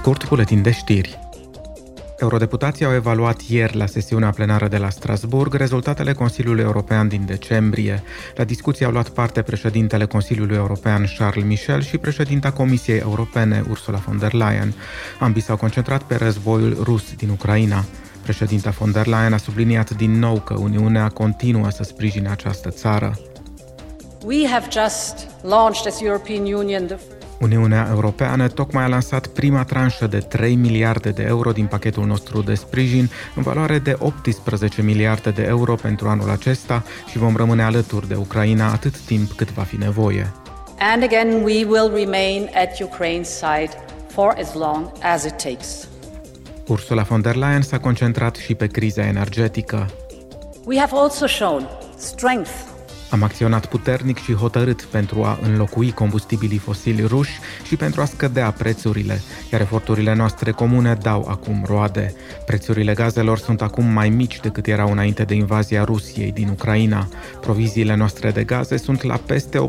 scurt, buletin de știri. Eurodeputații au evaluat ieri la sesiunea plenară de la Strasburg rezultatele Consiliului European din decembrie. La discuție au luat parte președintele Consiliului European Charles Michel și președinta Comisiei Europene Ursula von der Leyen. Ambii s-au concentrat pe războiul rus din Ucraina. Președinta von der Leyen a subliniat din nou că Uniunea continuă să sprijine această țară. We have just launched as European Union the Uniunea Europeană tocmai a lansat prima tranșă de 3 miliarde de euro din pachetul nostru de sprijin, în valoare de 18 miliarde de euro pentru anul acesta și vom rămâne alături de Ucraina atât timp cât va fi nevoie. And again we will remain at Ukraine's side for as long as it takes. Ursula von der Leyen s-a concentrat și pe criza energetică. We have also shown strength am acționat puternic și hotărât pentru a înlocui combustibilii fosili ruși și pentru a scădea prețurile, iar eforturile noastre comune dau acum roade. Prețurile gazelor sunt acum mai mici decât erau înainte de invazia Rusiei din Ucraina. Proviziile noastre de gaze sunt la peste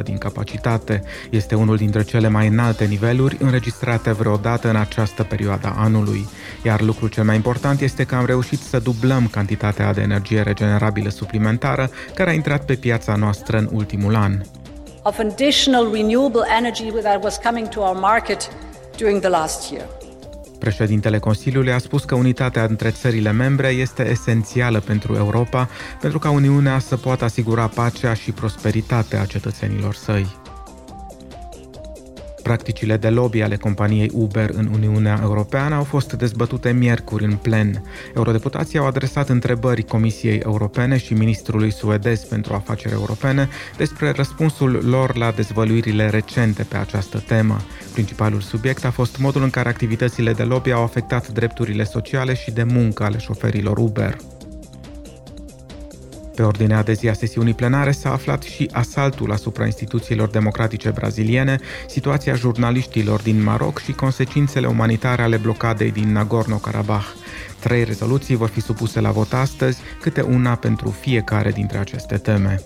80% din capacitate. Este unul dintre cele mai înalte niveluri înregistrate vreodată în această perioadă a anului. Iar lucrul cel mai important este că am reușit să dublăm cantitatea de energie regenerabilă suplimentară care a intrat pe piața noastră în ultimul an. Of additional renewable energy that was coming to our market during the last year. Președintele Consiliului a spus că unitatea între țările membre este esențială pentru Europa, pentru ca Uniunea să poată asigura pacea și prosperitatea cetățenilor săi. Practicile de lobby ale companiei Uber în Uniunea Europeană au fost dezbătute miercuri în plen. Eurodeputații au adresat întrebări Comisiei Europene și ministrului suedez pentru afaceri europene despre răspunsul lor la dezvăluirile recente pe această temă. Principalul subiect a fost modul în care activitățile de lobby au afectat drepturile sociale și de muncă ale șoferilor Uber. Pe ordinea de zi a sesiunii plenare s-a aflat și asaltul asupra instituțiilor democratice braziliene, situația jurnaliștilor din Maroc și consecințele umanitare ale blocadei din Nagorno-Karabakh. Trei rezoluții vor fi supuse la vot astăzi, câte una pentru fiecare dintre aceste teme.